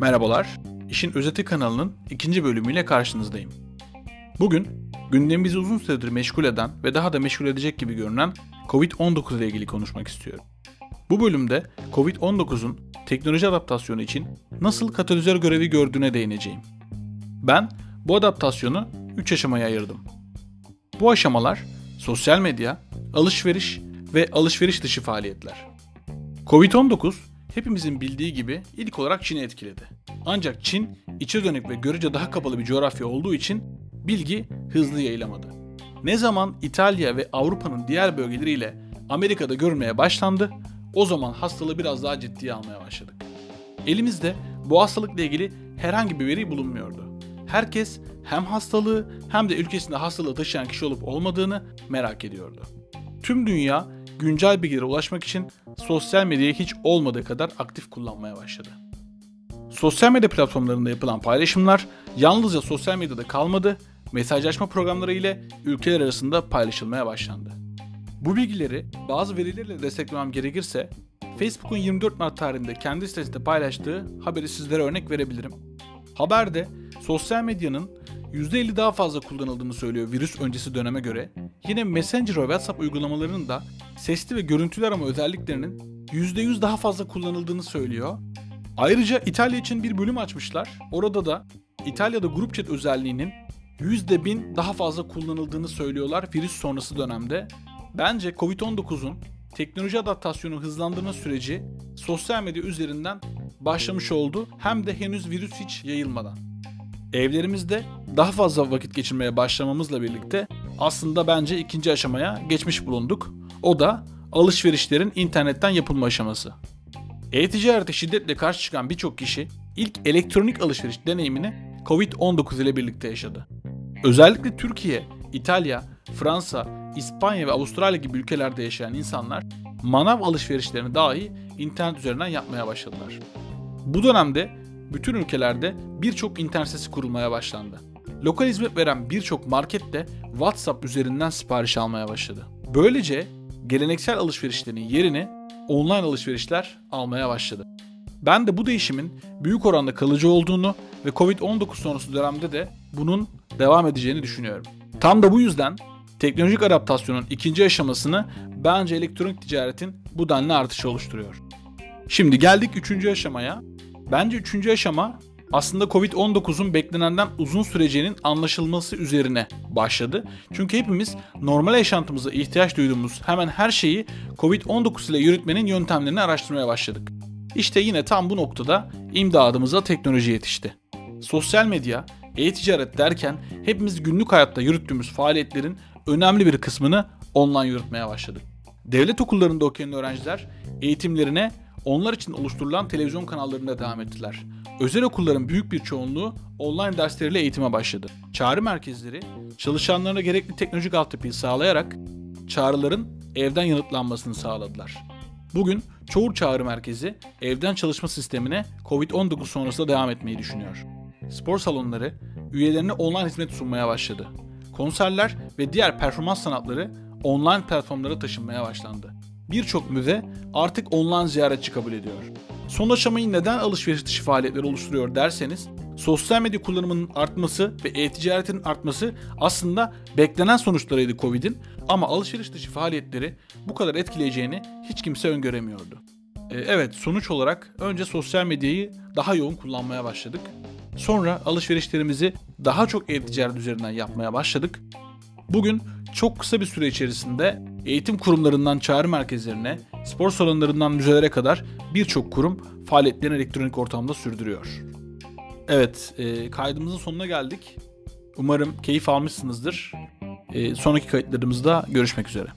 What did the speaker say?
Merhabalar, İşin Özeti kanalının ikinci bölümüyle karşınızdayım. Bugün gündemimizi uzun süredir meşgul eden ve daha da meşgul edecek gibi görünen Covid-19 ile ilgili konuşmak istiyorum. Bu bölümde Covid-19'un teknoloji adaptasyonu için nasıl katalizör görevi gördüğüne değineceğim. Ben bu adaptasyonu 3 aşamaya ayırdım. Bu aşamalar sosyal medya, alışveriş ve alışveriş dışı faaliyetler. Covid-19 hepimizin bildiği gibi ilk olarak Çin'i etkiledi. Ancak Çin içe dönük ve görece daha kapalı bir coğrafya olduğu için bilgi hızlı yayılamadı. Ne zaman İtalya ve Avrupa'nın diğer bölgeleriyle Amerika'da görülmeye başlandı, o zaman hastalığı biraz daha ciddiye almaya başladık. Elimizde bu hastalıkla ilgili herhangi bir veri bulunmuyordu. Herkes hem hastalığı hem de ülkesinde hastalığı taşıyan kişi olup olmadığını merak ediyordu. Tüm dünya güncel bilgilere ulaşmak için sosyal medyayı hiç olmadığı kadar aktif kullanmaya başladı. Sosyal medya platformlarında yapılan paylaşımlar yalnızca sosyal medyada kalmadı, mesajlaşma programları ile ülkeler arasında paylaşılmaya başlandı. Bu bilgileri bazı verilerle desteklemem gerekirse Facebook'un 24 Mart tarihinde kendi sitesinde paylaştığı haberi sizlere örnek verebilirim. Haberde sosyal medyanın %50 daha fazla kullanıldığını söylüyor virüs öncesi döneme göre. Yine Messenger ve WhatsApp uygulamalarının da sesli ve görüntülü arama özelliklerinin %100 daha fazla kullanıldığını söylüyor. Ayrıca İtalya için bir bölüm açmışlar. Orada da İtalya'da grup chat özelliğinin %1000 daha fazla kullanıldığını söylüyorlar virüs sonrası dönemde. Bence Covid-19'un teknoloji adaptasyonu hızlandırma süreci sosyal medya üzerinden başlamış oldu hem de henüz virüs hiç yayılmadan. Evlerimizde daha fazla vakit geçirmeye başlamamızla birlikte aslında bence ikinci aşamaya geçmiş bulunduk. O da alışverişlerin internetten yapılma aşaması. E-ticarete şiddetle karşı çıkan birçok kişi ilk elektronik alışveriş deneyimini Covid-19 ile birlikte yaşadı. Özellikle Türkiye, İtalya, Fransa, İspanya ve Avustralya gibi ülkelerde yaşayan insanlar manav alışverişlerini dahi internet üzerinden yapmaya başladılar. Bu dönemde bütün ülkelerde birçok internet sitesi kurulmaya başlandı. Lokal hizmet veren birçok market de WhatsApp üzerinden sipariş almaya başladı. Böylece geleneksel alışverişlerin yerini online alışverişler almaya başladı. Ben de bu değişimin büyük oranda kalıcı olduğunu ve Covid-19 sonrası dönemde de bunun devam edeceğini düşünüyorum. Tam da bu yüzden teknolojik adaptasyonun ikinci aşamasını bence elektronik ticaretin bu denli artışı oluşturuyor. Şimdi geldik üçüncü aşamaya. Bence üçüncü aşama aslında Covid-19'un beklenenden uzun süreceğinin anlaşılması üzerine başladı. Çünkü hepimiz normal yaşantımıza ihtiyaç duyduğumuz hemen her şeyi Covid-19 ile yürütmenin yöntemlerini araştırmaya başladık. İşte yine tam bu noktada imdadımıza teknoloji yetişti. Sosyal medya, e-ticaret derken hepimiz günlük hayatta yürüttüğümüz faaliyetlerin önemli bir kısmını online yürütmeye başladık. Devlet okullarında okuyan öğrenciler eğitimlerine onlar için oluşturulan televizyon kanallarında devam ettiler. Özel okulların büyük bir çoğunluğu online dersleriyle eğitime başladı. Çağrı merkezleri çalışanlarına gerekli teknolojik altyapıyı sağlayarak çağrıların evden yanıtlanmasını sağladılar. Bugün çoğu çağrı merkezi evden çalışma sistemine Covid-19 sonrasında devam etmeyi düşünüyor. Spor salonları üyelerine online hizmet sunmaya başladı. Konserler ve diğer performans sanatları online platformlara taşınmaya başlandı. Birçok müze artık online ziyaretçi kabul ediyor. Son aşamayı neden alışveriş dışı faaliyetler oluşturuyor derseniz, sosyal medya kullanımının artması ve e-ticaretin artması aslında beklenen sonuçlarıydı Covid'in ama alışveriş dışı faaliyetleri bu kadar etkileyeceğini hiç kimse öngöremiyordu. Ee, evet sonuç olarak önce sosyal medyayı daha yoğun kullanmaya başladık. Sonra alışverişlerimizi daha çok e-ticaret üzerinden yapmaya başladık. Bugün çok kısa bir süre içerisinde eğitim kurumlarından çağrı merkezlerine, spor salonlarından müzelere kadar birçok kurum faaliyetlerini elektronik ortamda sürdürüyor. Evet, e, kaydımızın sonuna geldik. Umarım keyif almışsınızdır. E, sonraki kayıtlarımızda görüşmek üzere.